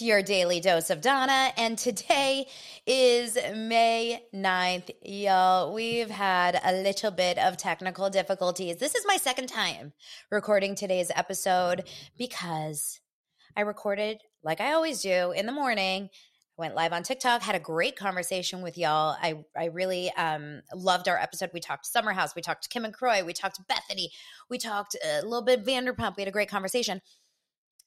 Your daily dose of Dana, and today is May 9th. Y'all, we've had a little bit of technical difficulties. This is my second time recording today's episode because I recorded, like I always do, in the morning. Went live on TikTok, had a great conversation with y'all. I I really um, loved our episode. We talked Summer House, we talked Kim and Kroy, we talked Bethenny, we talked a little bit Vanderpump. We had a great conversation.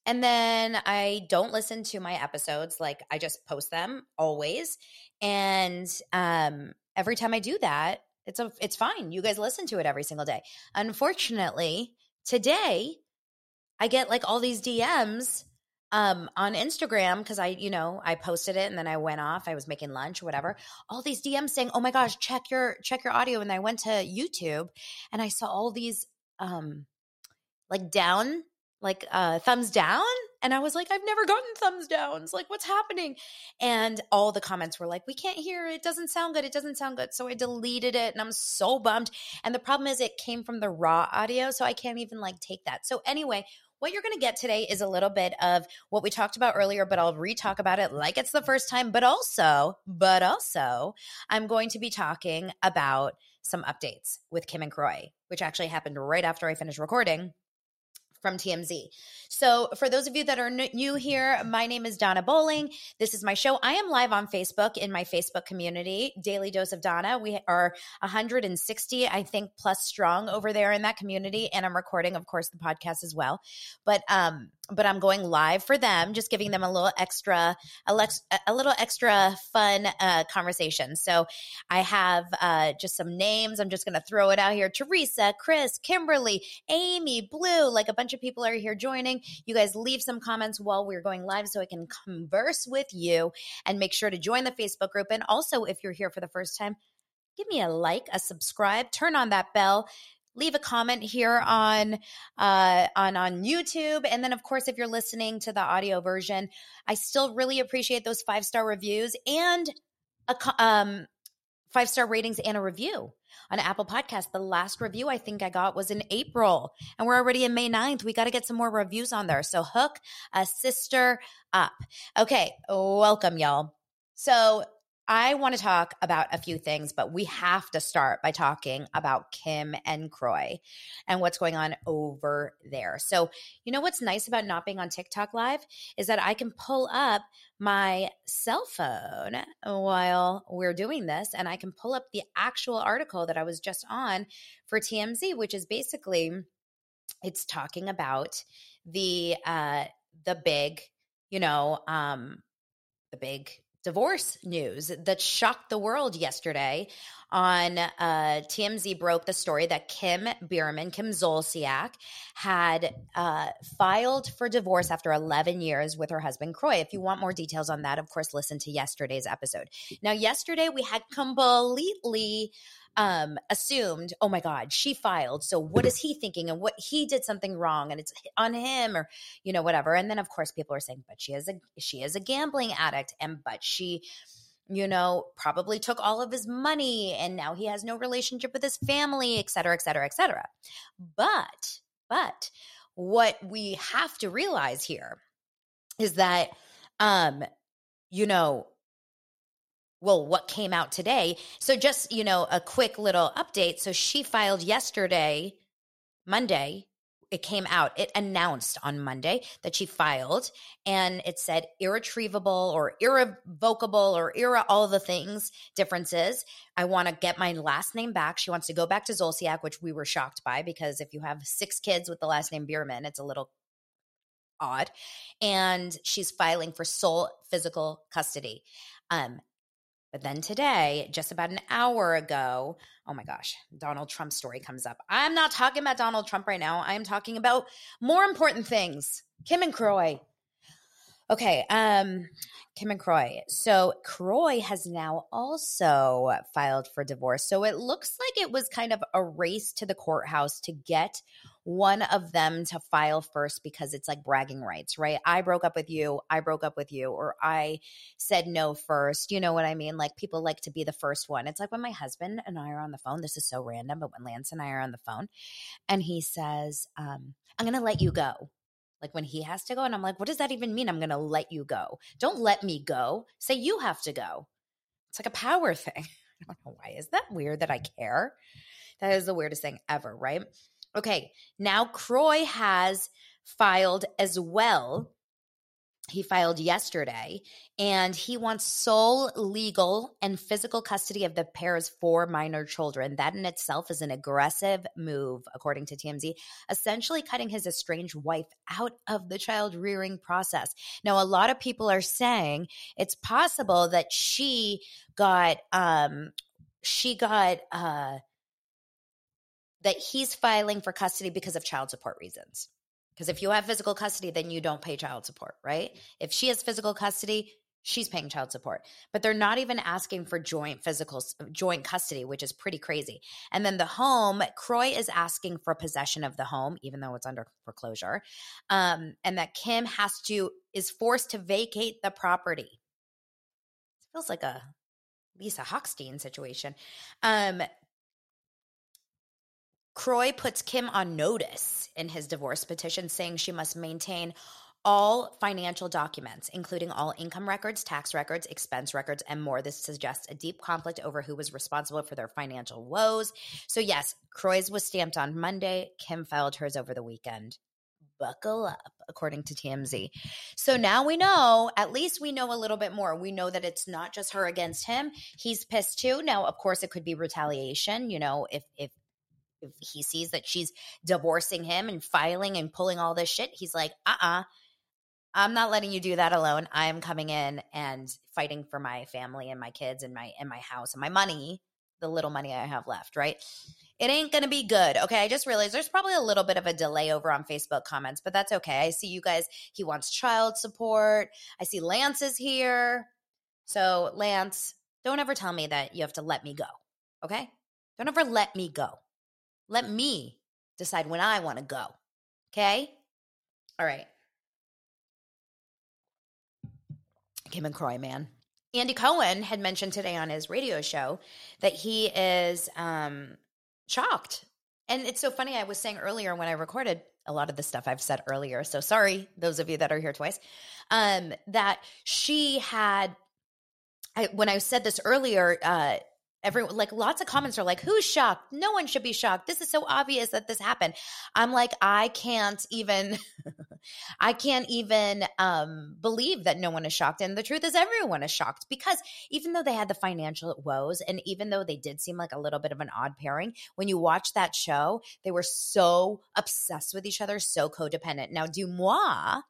And then I don't listen to my episodes. Like I just post them always. And um, every time I do that, it's a it's fine. You guys listen to it every single day. Unfortunately, today I get like all these DMs um on Instagram because I, you know, I posted it and then I went off. I was making lunch whatever. All these DMs saying, "Oh my gosh, check your check your audio." And I went to YouTube and I saw all these um like down like uh thumbs down? And i was like i've never gotten thumbs downs. Like what's happening? And all the comments were like we can't hear. It doesn't sound good. It doesn't sound good. So i deleted it and i'm so bummed. And the problem is it came from the raw audio so i can't even like take that. So anyway what you're going to get today is a little bit of what we talked about earlier but i'll re-talk about it like it's the first time. But also but also i'm going to be talking about some updates with kim and Kroy, which actually happened right after i finished recording from TMZ. So, for those of you that are new here, my name is Dana Bowling. This is my show. I am live on Facebook in my Facebook community, Daily Dose of Dana. We are 160, I think, plus strong over there in that community, and I'm recording, of course, the podcast as well. But um, but I'm going live for them, just giving them a little extra, a, little extra fun uh, conversation. So I have uh, just some names. I'm just going to throw it out here: Teresa, Chris, Kimberly, Amy, Blue. Like a bunch of people are here joining. You guys leave some comments while we're going live, so I can converse with you and make sure to join the Facebook group. And also, if you're here for the first time, give me a like, a subscribe, turn on that bell leave a comment here on uh, on on YouTube, and then of course if you're listening to the audio version, I still really appreciate those five star reviews and a um, five star ratings and a review on Apple Podcast. The last review I think I got was in April, and we're already in May 9th. We got to get some more reviews on there. So hook a sister up. Okay, welcome y'all. So I want to talk about a few things, but we have to start by talking about Kim and Kroy and what's going on over there. So, you know what's nice about not being on TikTok Live is that I can pull up my cell phone while we're doing this and I can pull up the actual article that I was just on for TMZ, which is basically it's talking about the uh the big, you know, um the big divorce news that shocked the world yesterday on uh, TMZ broke the story that Kim Biermann, Kim Zolciak, had uh, filed for divorce after 11 years with her husband, Kroy. If you want more details on that, of course, listen to yesterday's episode. Now, yesterday we had completely um, assumed, oh my God, she filed. So what is he thinking? And what he did something wrong and it's on him or, you know, whatever. And then of course people are saying, but she is a she is a gambling addict and but she you know, probably took all of his money and now he has no relationship with his family, et cetera, et cetera, et cetera. But, but what we have to realize here is that, um, you know, well, what came out today. So, just, you know, a quick little update. So, she filed yesterday, Monday, it came out. It announced on Monday that she filed and it said irretrievable or irrevocable or irre all the things differences. I want to get my last name back. She wants to go back to Zolciak, which we were shocked by because if you have six kids with the last name Biermann, it's a little odd. And she's filing for sole physical custody. Um, but then today, just about an hour ago, oh my gosh, Donald Trump story comes up. I'm not talking about Donald Trump right now. I am talking about more important things. Kim and Kroy. Okay, um, Kim and Kroy. So Kroy has now also filed for divorce. So it looks like it was kind of a race to the courthouse to get one of them to file first because it's like bragging rights, right? I broke up with you, I broke up with you, or I said no first. You know what I mean? Like people like to be the first one. It's like when my husband and I are on the phone, this is so random, but when Lance and I are on the phone and he says, um, I'm going to let you go. Like when he has to go, and I'm like, what does that even mean? I'm going to let you go. Don't let me go. Say you have to go. It's like a power thing. I don't know why. Is that weird that I care? That is the weirdest thing ever, right? Okay, now Kroy has filed as well. He filed yesterday and he wants sole legal and physical custody of the pair's four minor children. That in itself is an aggressive move, according to TMZ, essentially cutting his estranged wife out of the child rearing process. Now, a lot of people are saying it's possible that she got, um, she got, uh, that he's filing for custody because of child support reasons. Because if you have physical custody, then you don't pay child support, right? If she has physical custody, she's paying child support. But they're not even asking for joint physical joint custody, which is pretty crazy. And then the home, Kroy is asking for possession of the home, even though it's under foreclosure, um, and that Kim has to is forced to vacate the property. It feels like a Lisa Hochstein situation. Um, Kroy puts Kim on notice in his divorce petition, saying she must maintain all financial documents, including all income records, tax records, expense records, and more. This suggests a deep conflict over who was responsible for their financial woes. So, yes, Kroy's was stamped on Monday. Kim filed hers over the weekend. Buckle up, according to TMZ. So now we know, at least we know a little bit more. We know that it's not just her against him. He's pissed too. Now, of course, it could be retaliation. You know, if if if he sees that she's divorcing him and filing and pulling all this shit, he's like, uh uh-uh, uh, i am not letting you do that alone. I am coming in and fighting for my family and my kids and my and my house and my money, the little money I have left, right? It ain't gonna be good. Okay. I just realized there's probably a little bit of a delay over on Facebook comments, but that's okay. I see you guys, he wants child support. I see Lance is here. So, Lance, don't ever tell me that you have to let me go. Okay? Don't ever let me go. Let me decide when I want to go. Okay? All right. Kim and Kroy, man. Andy Cohen had mentioned today on his radio show that he is um, shocked. And it's so funny. I was saying earlier when I recorded a lot of the stuff I've said earlier. So sorry, those of you that are here twice, um, that she had. I, when I said this earlier, uh, everyone like lots of comments are like who's shocked? No one should be shocked. This is so obvious that this happened. I'm like i can't even i can't even um believe that no one is shocked. And the truth is everyone is shocked because even though they had the financial woes and even though they did seem like a little bit of an odd pairing when you watch that show they were so obsessed with each other so codependent. Now Deuxmoi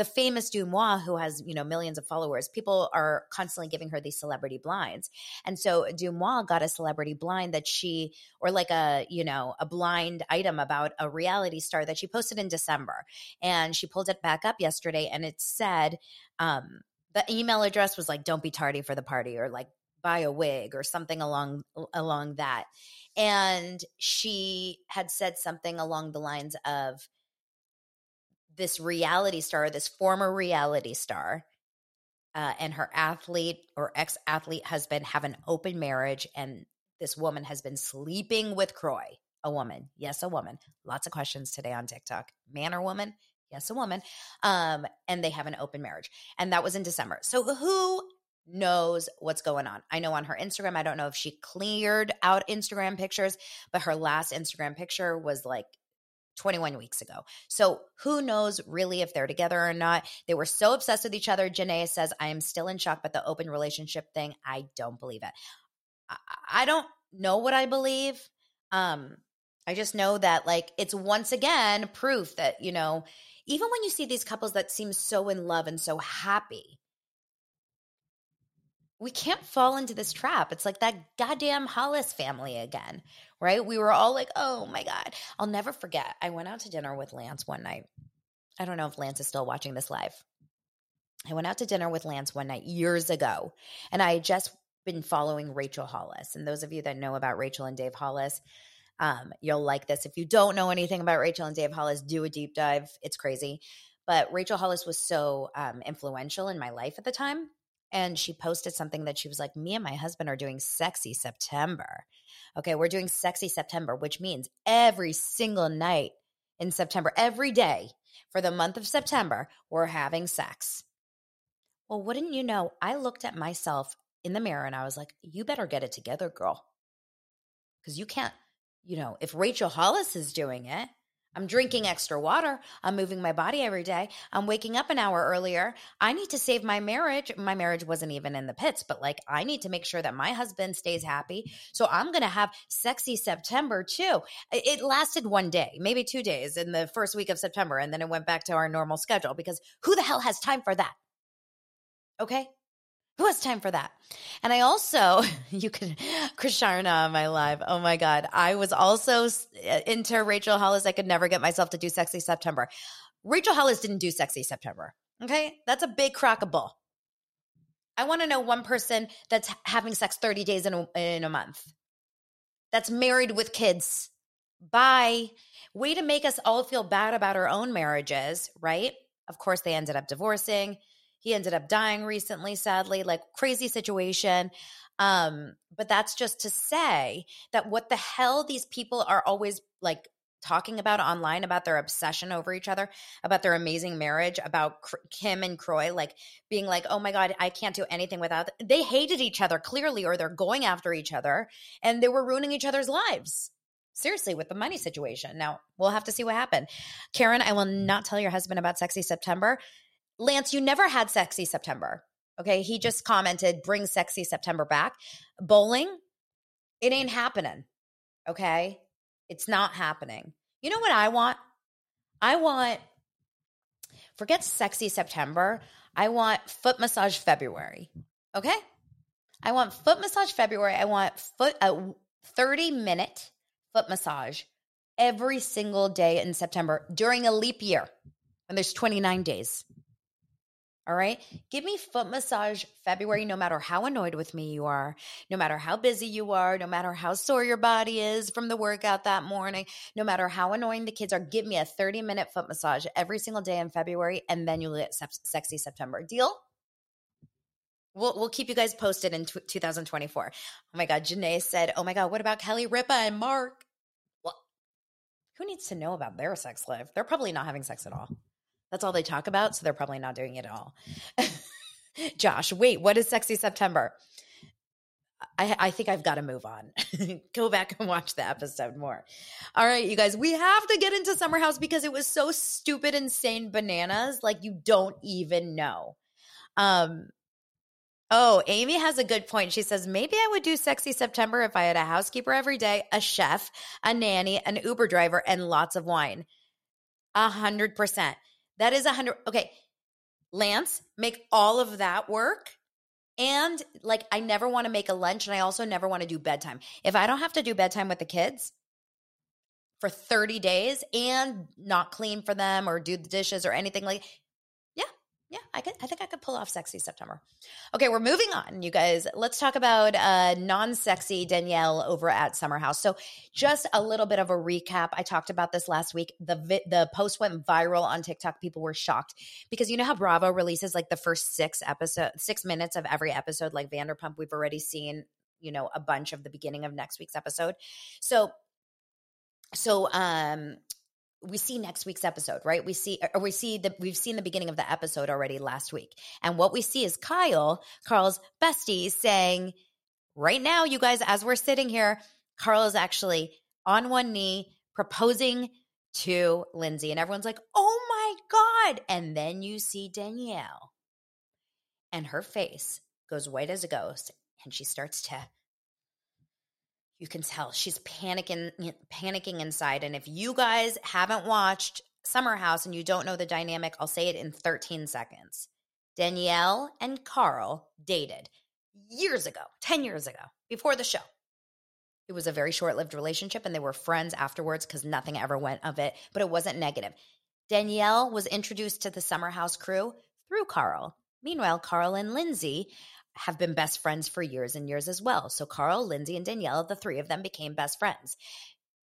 the famous Deuxmoi, who has, you know, millions of followers, people are constantly giving her these celebrity blinds. And so Deuxmoi got a celebrity blind that she, or like a, you know, a blind item about a reality star that she posted in December. And she pulled it back up yesterday and it said, um, the email address was like, don't be tardy for the party or like buy a wig or something along along that and she had said something along the lines of this reality star, this former reality star, uh, and her athlete or ex athlete husband have an open marriage, and this woman has been sleeping with Kroy, a woman. Yes, a woman. Lots of questions today on TikTok. Man or woman? Yes, a woman. Um, and they have an open marriage. And that was in December. So who knows what's going on. I know on her Instagram, I don't know if she cleared out Instagram pictures, but her last Instagram picture was like 21 weeks ago. So who knows really if they're together or not? They were so obsessed with each other. Janae says, I am still in shock, but the open relationship thing, I don't believe it. I, I don't know what I believe. Um, I just know that like it's once again proof that, you know, even when you see these couples that seem so in love and so happy, we can't fall into this trap. It's like that goddamn Hollis family again, right? We were all like, oh my God. I'll never forget. I went out to dinner with Lance one night. I don't know if Lance is still watching this live. I went out to dinner with Lance one night years ago, and I had just been following Rachel Hollis. And those of you that know about Rachel and Dave Hollis, um, you'll like this. If you don't know anything about Rachel and Dave Hollis, do a deep dive. It's crazy. But Rachel Hollis was so um, influential in my life at the time and she posted something that she was like, Me and my husband are doing sexy September. Okay, we're doing sexy September, which means every single night in September, every day for the month of September, we're having sex. Well, wouldn't you know, I looked at myself in the mirror and I was like, You better get it together, girl. Because you can't, you know, if Rachel Hollis is doing it, I'm drinking extra water. I'm moving my body every day. I'm waking up an hour earlier. I need to save my marriage. My marriage wasn't even in the pits, but like I need to make sure that my husband stays happy. So I'm going to have sexy September too. It lasted one day, maybe two days in the first week of September. And then it went back to our normal schedule because who the hell has time for that? Okay. Who has time for that? And I also, you could, Krisharna on my live. Oh my God. I was also uh, into Rachel Hollis. I could never get myself to do Sexy September. Rachel Hollis didn't do Sexy September. Okay. That's a big crock of bull. I want to know one person that's having sex 30 days in a, in a month, that's married with kids. Bye. Way to make us all feel bad about our own marriages, right? Of course, they ended up divorcing. He ended up dying recently, sadly, like crazy situation. Um, but that's just to say that what the hell these people are always like talking about online about their obsession over each other, about their amazing marriage, about Kim and Kroy, like being like, oh my God, I can't do anything without. Them. They hated each other clearly, or they're going after each other and they were ruining each other's lives. Seriously, with the money situation. Now, we'll have to see what happened. Karen, I will not tell your husband about Sexy September. Lance, you never had Sexy September. Okay. He mm. just commented, bring Sexy September back. Bowling, it ain't happening. Okay. It's not happening. You know what I want? I want, forget Sexy September. I want foot massage February. Okay. I want foot massage February. I want foot, a 30 minute foot massage every single day in September during a leap year. And there's 29 days. All right. Give me foot massage February, no matter how annoyed with me you are, no matter how busy you are, no matter how sore your body is from the workout that morning, no matter how annoying the kids are. Give me a 30 minute foot massage every single day in February, and then you'll get sexy September. Deal? We'll, we'll keep you guys posted in t- 2024. Oh my God. Janae said, Oh my God, what about Kelly Ripa and Mark? Who needs to know about their sex life? They're probably not having sex at all. That's all they talk about. So they're probably not doing it at all. Josh, wait, what is Sexy September? I, I think I've got to move on. Go back and watch the episode more. All right, you guys, we have to get into Summer House because it was so stupid, insane bananas. Like you don't even know. Um, Oh, Amy has a good point. She says, maybe I would do sexy September if I had a housekeeper every day, a chef, a nanny, an Uber driver, and lots of wine. A hundred percent. That is a hundred. Okay. Lance, make all of that work. And like, I never want to make a lunch and I also never want to do bedtime. If I don't have to do bedtime with the kids for 30 days and not clean for them or do the dishes or anything like, yeah, I could. I think I could pull off sexy September. Okay, we're moving on, you guys. Let's talk about uh, non-sexy Danielle over at Summer House. So, just a little bit of a recap. I talked about this last week. The vi- the post went viral on TikTok. People were shocked because you know how Bravo releases like the first six episode, six minutes of every episode. Like Vanderpump, we've already seen you know a bunch of the beginning of next week's episode. So so um we see next week's episode, right? We see, or we see the, we've seen the beginning of the episode already last week. And what we see is Kyle, Carl's bestie, saying, right now, you guys, as we're sitting here, Carl is actually on one knee proposing to Lindsay, and everyone's like, oh my God. And then you see Danielle, and her face goes white as a ghost, and she starts to. You can tell she's panicking, panicking inside. And if you guys haven't watched Summer House and you don't know the dynamic, I'll say it in 13 seconds. Danielle and Carl dated years ago, 10 years ago, before the show. It was a very short lived relationship and they were friends afterwards because nothing ever went of it, but it wasn't negative. Danielle was introduced to the Summer House crew through Carl. Meanwhile, Carl and Lindsay have been best friends for years and years as well. So Carl, Lindsay, and Danielle, the three of them became best friends.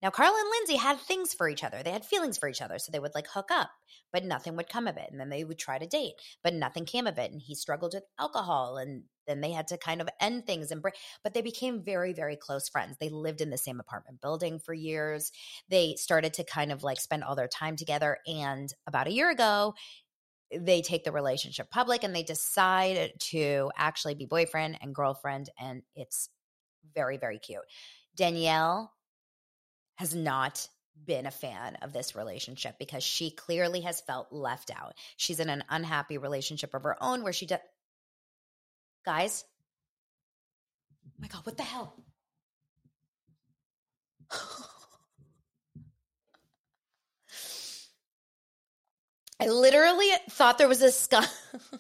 Now, Carl and Lindsay had things for each other. They had feelings for each other. So they would like hook up, but nothing would come of it. And then they would try to date, but nothing came of it. And he struggled with alcohol. And then they had to kind of end things and break, but they became very, very close friends. They lived in the same apartment building for years. They started to kind of like spend all their time together. And about a year ago, they take the relationship public and they decide to actually be boyfriend and girlfriend. And it's very, very cute. Danielle has not been a fan of this relationship because she clearly has felt left out. She's in an unhappy relationship of her own where she does. Guys, oh my God, what the hell? I literally thought there was a skunk.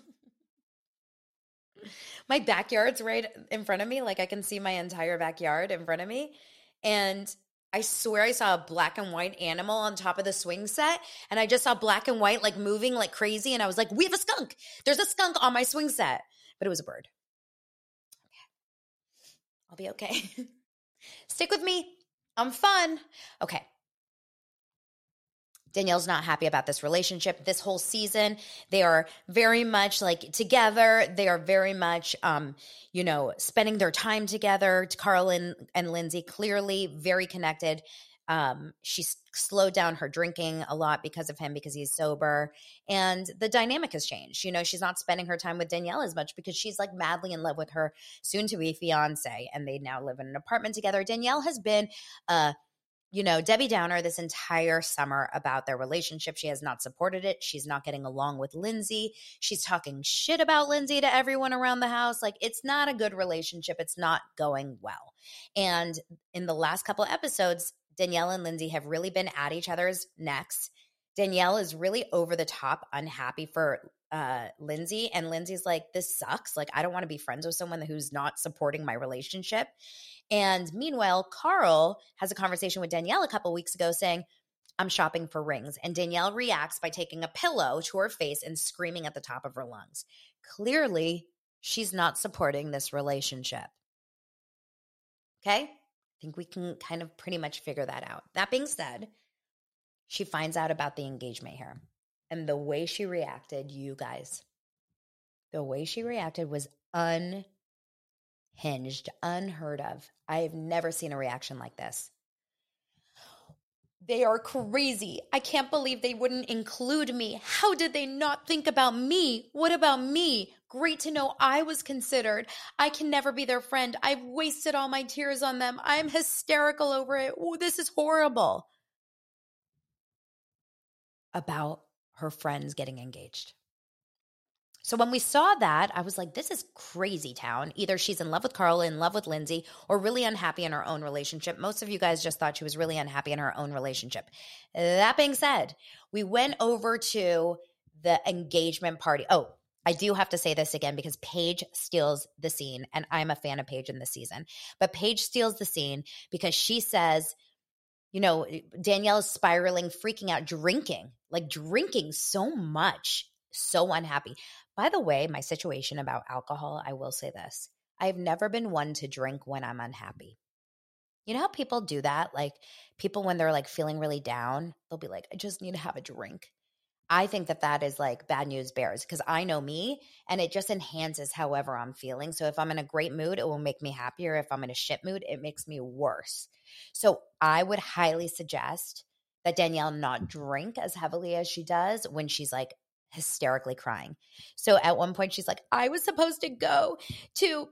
my backyard's right in front of me. Like I can see my entire backyard in front of me. And I swear I saw a black and white animal on top of the swing set. And I just saw black and white like moving like crazy. And I was like, we have a skunk. There's a skunk on my swing set. But it was a bird. Okay. I'll be okay. Stick with me. I'm fun. Okay. Danielle's not happy about this relationship. This whole season, they are very much like together. They are very much, um, you know, spending their time together. Carl and, and Lindsay clearly very connected. Um, she's slowed down her drinking a lot because of him because he's sober and the dynamic has changed you know she's not spending her time with danielle as much because she's like madly in love with her soon to be fiance and they now live in an apartment together danielle has been a you know, Debbie Downer this entire summer about their relationship. She has not supported it. She's not getting along with Lindsay. She's talking shit about Lindsay to everyone around the house. Like, it's not a good relationship. It's not going well. And in the last couple episodes, Danielle and Lindsay have really been at each other's necks. Danielle is really over the top unhappy for uh Lindsay and Lindsay's like this sucks like I don't want to be friends with someone who's not supporting my relationship and meanwhile, Carl has a conversation with Danielle a couple weeks ago saying, I'm shopping for rings. And Danielle reacts by taking a pillow to her face and screaming at the top of her lungs. Clearly, she's not supporting this relationship. Okay? I think we can kind of pretty much figure that out. That being said, she finds out about the engagement here. And the way she reacted, you guys, the way she reacted was unhinged, unheard of. I have never seen a reaction like this. They are crazy. I can't believe they wouldn't include me. How did they not think about me? What about me? Great to know I was considered. I can never be their friend. I've wasted all my tears on them. I'm hysterical over it. Oh, this is horrible. About her friends getting engaged. So when we saw that, I was like, this is crazy town. Either she's in love with Carl, in love with Lindsay, or really unhappy in her own relationship. Most of you guys just thought she was really unhappy in her own relationship. That being said, we went over to the engagement party. Oh, I do have to say this again because Paige steals the scene, and I'm a fan of Paige in this season. But Paige steals the scene because she says, you know, eh, Danielle is spiraling, freaking out, drinking, like drinking so much, so unhappy. By the way, my situation about alcohol, I will say this I've never been one to drink when I'm unhappy. You know how people do that? Like people, when they're like feeling really down, they'll be like, I just need to have a drink. I think that that is like bad news bears because I know me and it just enhances however I'm feeling. So if I'm in a great mood, it will make me happier. If I'm in a shit mood, it makes me worse. So I would highly suggest that Danielle not drink as heavily as she does when she's like hysterically crying. So at one point, she's like, I was supposed to go to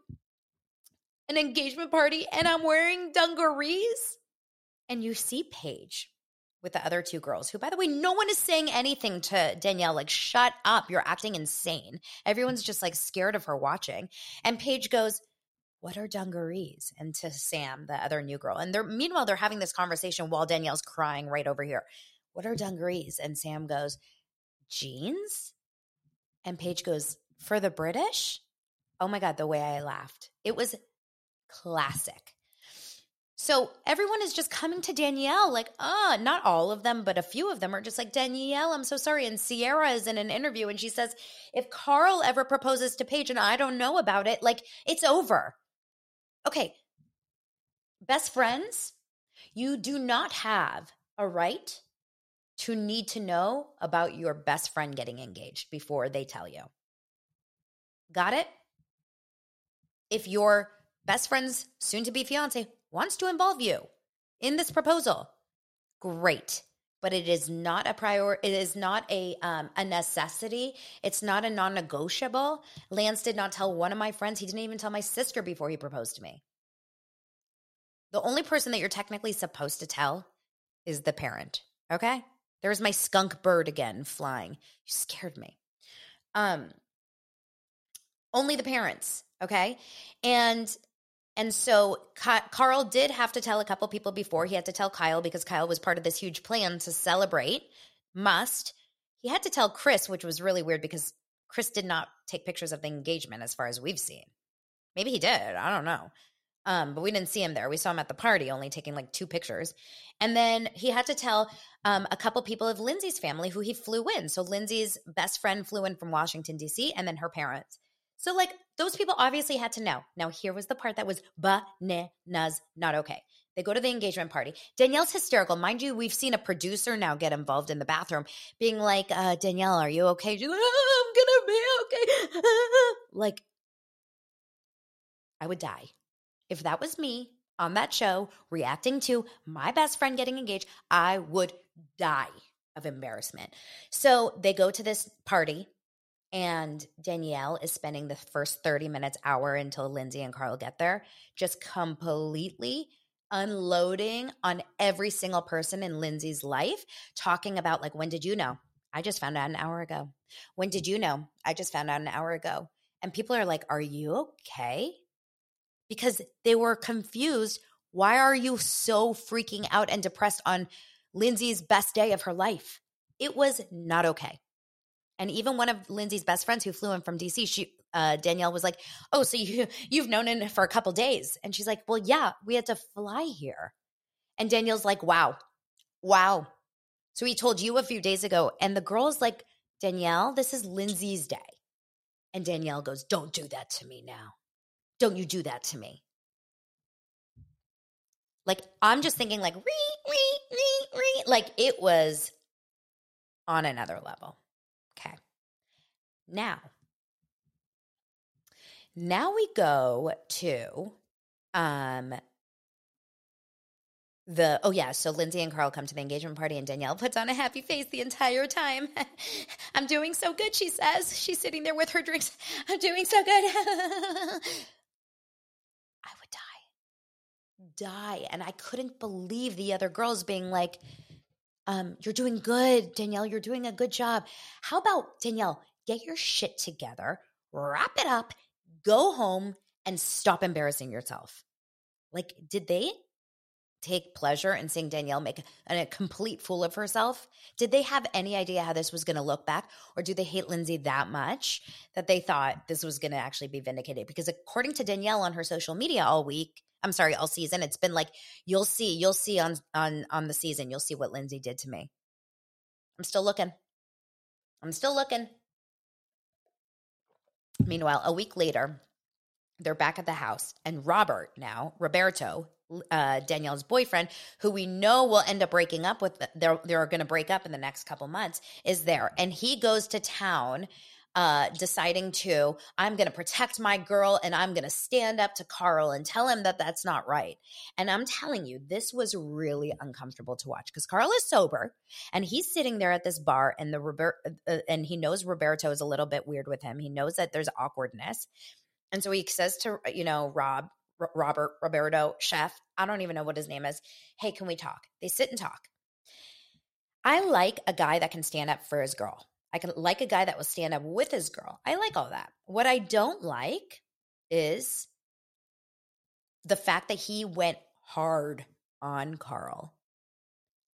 an engagement party and I'm wearing dungarees. And you see Paige with the other two girls, who, by the way, no one is saying anything to Danielle, like, shut up, you're acting insane. Everyone's just like scared of her watching. And Paige goes, What are dungarees? And to Sam, the other new girl. And they're meanwhile, they're having this conversation while Danielle's crying right over here. What are dungarees? And Sam goes, Jeans? And Paige goes, For the British? Oh my God, the way I laughed. It was classic. So everyone is just coming to Danielle, like, ah, not all of them, but a few of them are just like, Danielle, I'm so sorry. And Ciara is in an interview and she says, if Carl ever proposes to Paige and I don't know about it, like, it's over. Okay. Best friends, you do not have a right to need to know about your best friend getting engaged before they tell you. Got it? If your best friend's soon to be fiance wants to involve you in this proposal, great. But it is not a prior. It is not a um, a necessity. It's not a non-negotiable. Lance did not tell one of my friends. He didn't even tell my sister before he proposed to me. The only person that you're technically supposed to tell is the parent. Okay. There's my skunk bird again flying. You scared me. Um, only the parents. Okay. And and so Carl did have to tell a couple people before. He had to tell Kyle because Kyle was part of this huge plan to celebrate. Must. He had to tell Chris, which was really weird because Chris did not take pictures of the engagement as far as we've seen. Maybe he did. I don't know. Um, but we didn't see him there. We saw him at the party, only taking like two pictures. And then he had to tell um, a couple people of Lindsay's family who he flew in. So Lindsay's best friend flew in from Washington, D.C., and then her parents. So, like, those people obviously had to know. Now, here was the part that was bananas, not okay. They go to the engagement party. Danielle's hysterical. Mind you, we've seen a producer now get involved in the bathroom, being like, uh, Danielle, are you okay? She's like, oh, I'm to be okay. like, I would die. If that was me on that show reacting to my best friend getting engaged, I would die of embarrassment. So they go to this party and Danielle is spending the first 30 minutes, hour until Lindsay and Carl get there, just completely unloading on every single person in Lindsay's life, talking about, like, when did you know? I just found out an hour ago. When did you know? I just found out an hour ago. And people are like, Are you okay? Because they were confused. Why are you so freaking out and depressed on Lindsay's best day of her life? It was not okay. And even one of Lindsay's best friends who flew in from DC, she uh, Danielle was like, "Oh, so you you've known him for a couple days?" And she's like, "Well, yeah, we had to fly here." And Danielle's like, "Wow, wow." So he told you a few days ago, and the girl's like, "Danielle, this is Lindsay's day," and Danielle goes, "Don't do that to me now. Don't you do that to me." Like I'm just thinking, like, re, re, re, re. like it was on another level. Now, now we go to um the oh yeah so lindsay and carl come to the engagement party and danielle puts on a happy face the entire time. I'm doing so good she says. She's sitting there with her drinks. I'm doing so good. I would die. Die. And i couldn't believe the other girls being like um, you're doing good, Danielle. You're doing a good job. How about, Danielle, get your shit together, wrap it up, go home, and stop embarrassing yourself? Like, did they take pleasure in seeing Danielle make a, a complete fool of herself? Did they have any idea how this was going to look back? Or do they hate Lindsay that much that they thought this was going to actually be vindicated? Because according to Danielle on her social media all week, I'm sorry, all season. It's been like you'll see, you'll see on on on the season, you'll see what Lindsay did to me. I'm still looking. I'm still looking. Meanwhile, a week later, they're back at the house, and Robert now, Roberto, uh, Danielle's boyfriend, who we know will end up breaking up with, they're they're going to break up in the next couple months, is there, and he goes to town uh, deciding to, I'm going to protect my girl and I'm going to stand up to Carl and tell him that that's not right. And I'm telling you, this was really uncomfortable to watch because Carl is sober and he's sitting there at this bar and the Robert, uh, and he knows Roberto is a little bit weird with him. He knows that there's awkwardness. And so he says to, you know, Rob, Robert, Roberto, chef, I don't even know what his name is. Hey, can we talk? They sit and talk. I like a guy that can stand up for his girl. I can like a guy that will stand up with his girl. I like all that. What I don't like is the fact that he went hard on Carl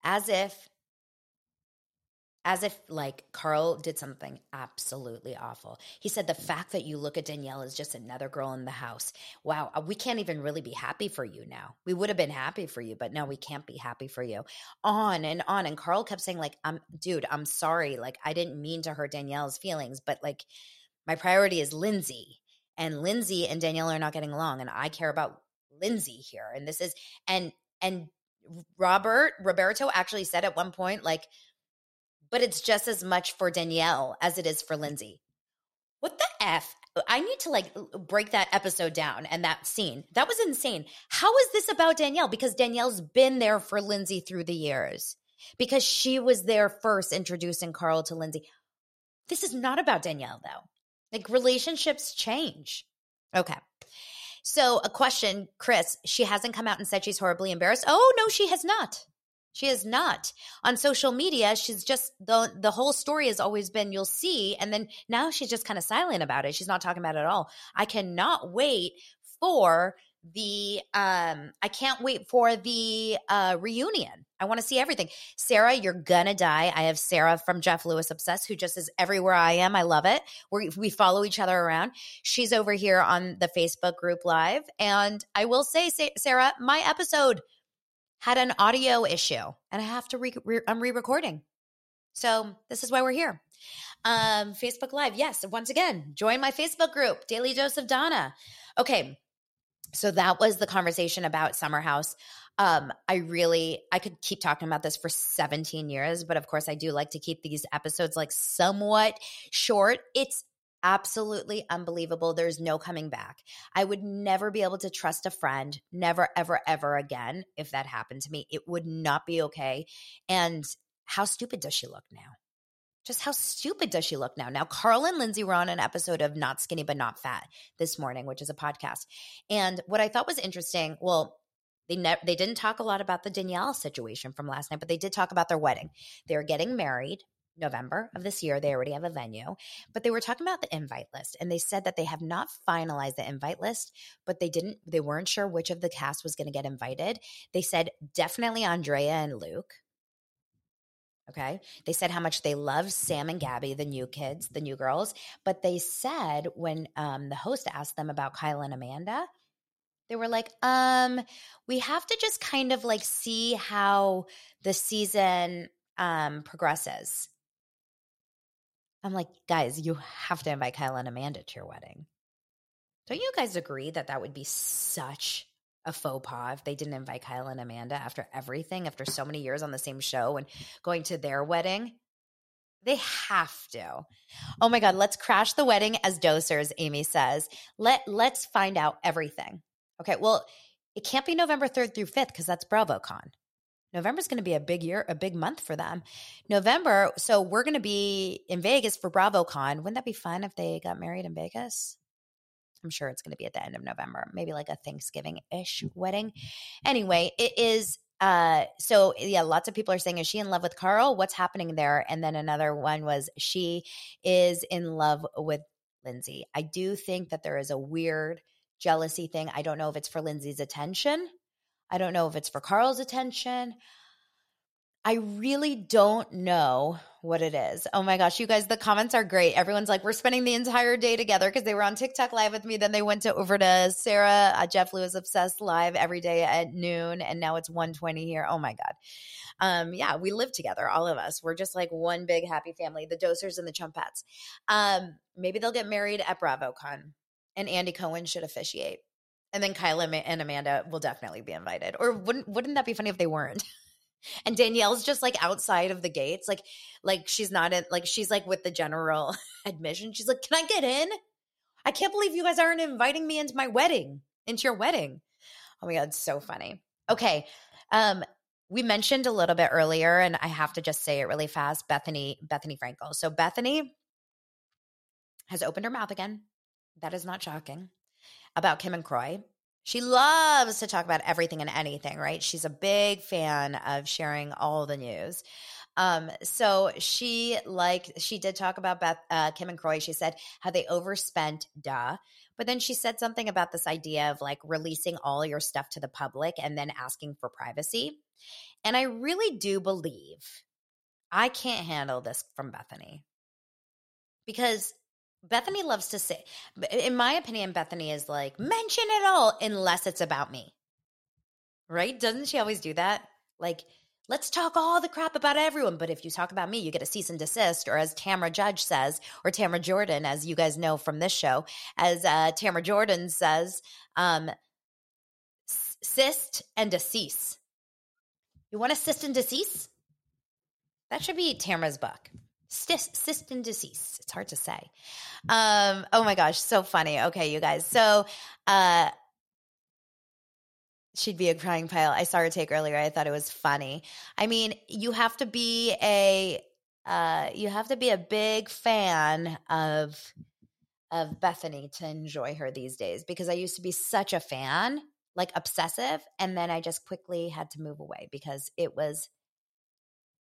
as if as if like Carl did something absolutely awful. He said the fact that you look at Danielle as just another girl in the house. Wow, uh, we can't even really be happy for you now. We would have been happy for you, but no, we can't be happy for you. On and on and Carl kept saying like, "I'm dude, I'm sorry. Like I didn't mean to hurt Danielle's feelings, but like my priority is Lindsay." And Lindsay and Danielle are not getting along and I care about Lindsay here. And this is and and Robert Roberto actually said at one point like but it's just as much for Danielle as it is for Lindsay. What the F? I need to like break that episode down and that scene. That was insane. How is this about Danielle? Because Danielle's been there for Lindsay through the years. Because she was there first introducing Carl to Lindsay. This is not about Danielle though. Like relationships change. Okay. So a question, Chris, she hasn't come out and said she's horribly embarrassed. Oh, no, she has not. She is not on social media. She's just the the whole story has always been you'll see, and then now she's just kind of silent about it. She's not talking about it at all. I cannot wait for the um I can't wait for the uh reunion. I want to see everything. Sarah, you're gonna die. I have Sarah from Jeff Lewis Obsessed who just is everywhere I am. I love it. we we follow each other around. She's over here on the Facebook group live. And I will say, Sarah, my episode had an audio issue and I have to re, re I'm re-recording. So this is why we're here. Um, Facebook Live. Yes. Once again, join my Facebook group, Daily Dose of Dana. Okay. So that was the conversation about Summer House. Um, I really, I could keep talking about this for 17 years, but of course I do like to keep these episodes like somewhat short. It's absolutely unbelievable. There's no coming back. I would never be able to trust a friend, never, ever, ever again if that happened to me. It would not be okay. And how stupid does she look now? Just how stupid does she look now? Now, Carl and Lindsay were on an episode of Not Skinny But Not Fat this morning, which is a podcast. And what I thought was interesting, well, they ne- they didn't talk a lot about the Danielle situation from last night, but they did talk about their wedding. They're getting married. November of this year. They already have a venue, but they were talking about the invite list and they said that they have not finalized the invite list, but they didn't, they weren't sure which of the cast was going to get invited. They said definitely Andrea and Luke. Okay. They said how much they love Sam and Gabby, the new kids, the new girls. But they said when um, the host asked them about Kyle and Amanda, they were like, um, we have to just kind of like see how the season um, progresses. I'm like, guys, you have to invite Kyle and Amanda to your wedding. Don't you guys agree that that would be such a faux pas if they didn't invite Kyle and Amanda after everything, after so many years on the same show and going to their wedding? They have to. Oh my God, let's crash the wedding as dosers, Amy says. Let, let's find out everything. Okay, well, it can't be November 3rd through 5th because that's BravoCon. November is going to be a big year, a big month for them. November, so we're going to be in Vegas for BravoCon. Wouldn't that be fun if they got married in Vegas? I'm sure it's going to be at the end of November, maybe like a Thanksgiving ish wedding. Anyway, it is. Uh, so yeah, lots of people are saying, is she in love with Carl? What's happening there? And then another one was, she is in love with Lindsay. I do think that there is a weird jealousy thing. I don't know if it's for Lindsay's attention I don't know if it's for Carl's attention. I really don't know what it is. Oh my gosh, you guys, the comments are great. Everyone's like, we're spending the entire day together because they were on TikTok live with me. Then they went to over to Sarah, uh, Jeff Lewis Obsessed live every day at noon. And now it's 120 here. Oh my God. Um, yeah, we live together, all of us. We're just like one big happy family, the dosers and the chumpets. Um, maybe they'll get married at BravoCon and Andy Cohen should officiate. And then Kyle and Amanda will definitely be invited. Or wouldn't wouldn't that be funny if they weren't? and Danielle's just like outside of the gates, like like she's not in like she's like with the general admission. She's like, "Can I get in? I can't believe you guys aren't inviting me into my wedding, into your wedding." Oh my god, it's so funny. Okay. Um we mentioned a little bit earlier and I have to just say it really fast, Bethenny Bethenny Frankel. So Bethenny has opened her mouth again. That is not shocking about Kim and Kroy. She loves to talk about everything and anything, right? She's a big fan of sharing all the news. Um, so she like she did talk about Beth, uh, Kim and Kroy. She said how they overspent, duh. But then she said something about this idea of like releasing all your stuff to the public and then asking for privacy. And I really do believe I can't handle this from Bethenny because Bethenny loves to say, in my opinion, Bethenny is like, mention it all unless it's about me. Right? Doesn't she always do that? Like, let's talk all the crap about everyone. But if you talk about me, you get a cease and desist. Or as Tamra Judge says, or Tamra Jordan, as you guys know from this show, as uh, Tamra Jordan says, um, cyst and decease. You want a cyst and decease? That should be Tamra's book. Cyst, and decease. It's hard to say. Um, oh my gosh, so funny. Okay, you guys. So uh she'd be a crying pile. I saw her take earlier. I thought it was funny. I mean, you have to be a uh, you have to be a big fan of of Bethenny to enjoy her these days because I used to be such a fan, like obsessive, and then I just quickly had to move away because it was,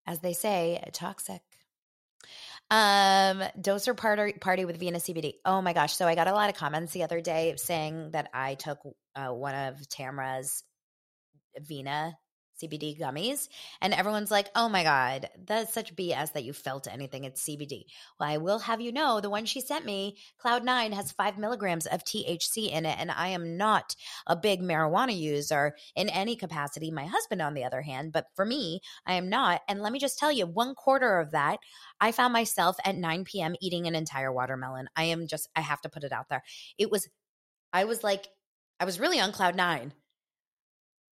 as they say, toxic. Um, doser party party with Vena CBD. Oh my gosh! So I got a lot of comments the other day saying that I took uh, one of Tamra's Vena CBD gummies, and everyone's like, "Oh my god, that's such BS that you felt anything. It's CBD." Well, I will have you know, the one she sent me, Cloud Nine, has five milligrams of THC in it, and I am not a big marijuana user in any capacity. My husband, on the other hand, but for me, I am not. And let me just tell you, one quarter of that, I found myself at 9 p.m. eating an entire watermelon. I am just, I have to put it out there. It was, I was like, I was really on cloud nine.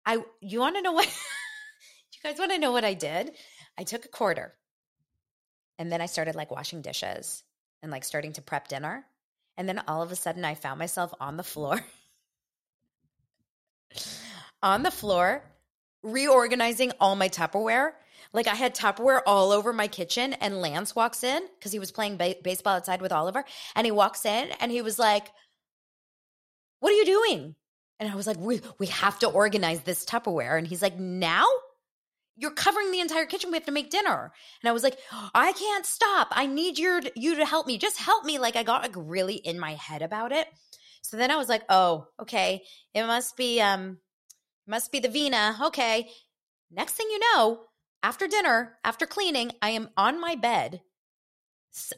I you want to know what you guys want to know what I did? I took a quarter and then I started like washing dishes and like starting to prep dinner. And then all of a sudden I found myself on the floor. on the floor reorganizing all my Tupperware. Like I had Tupperware all over my kitchen and Lance walks in cuz he was playing ba- baseball outside with Oliver and he walks in and he was like what are you doing? And I was like, we, we have to organize this Tupperware. And he's like, now? You're covering the entire kitchen. We have to make dinner. And I was like, I can't stop. I need your, you to help me. Just help me. Like I got like really in my head about it. So then I was like, oh, okay. It must be, um, must be the Vena. Okay. Next thing you know, after dinner, after cleaning, I am on my bed.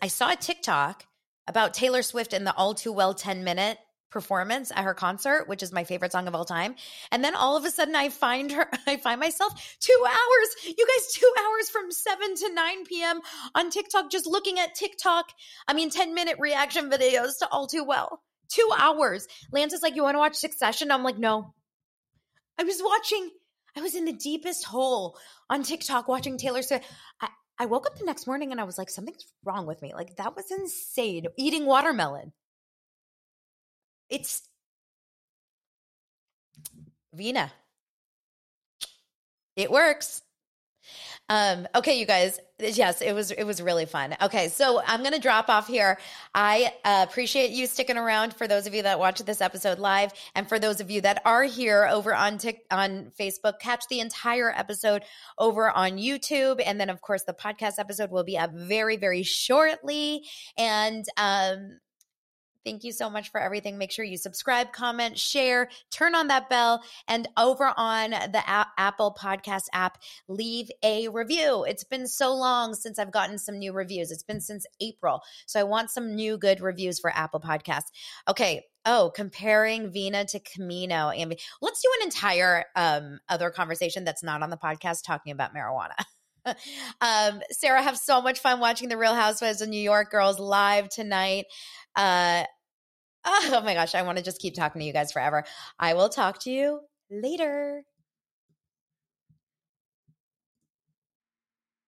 I saw a TikTok about Taylor Swift and the all too well 10 minute performance at her concert, which is my favorite song of all time. And then all of a sudden I find her, I find myself two hours, you guys, two hours from 7 to 9 p.m. on TikTok, just looking at TikTok. I mean, 10 minute reaction videos to All Too Well. Two hours. Lance is like, You want to watch Succession? I'm like, No. I was watching, I was in the deepest hole on TikTok watching Taylor Swift. I, I woke up the next morning and I was like, Something's wrong with me. Like, that was insane. Eating watermelon. It's Vena. It works. Um, okay, you guys. Yes, it was it was really fun. Okay, so I'm gonna drop off here. I uh, appreciate you sticking around for those of you that watched this episode live, and for those of you that are here over on Tik on Facebook, catch the entire episode over on YouTube, and then of course the podcast episode will be up very very shortly. And um, Thank you so much for everything. Make sure you subscribe, comment, share, turn on that bell, and over on the a- Apple Podcast app, leave a review. It's been so long since I've gotten some new reviews. It's been since April. So I want some new good reviews for Apple Podcasts. Okay. Oh, comparing Vena to Camino. And let's do an entire um, other conversation that's not on the podcast talking about marijuana. um, Sarah, have so much fun watching the Real Housewives of New York girls live tonight. Uh, oh my gosh, I want to just keep talking to you guys forever. I will talk to you later.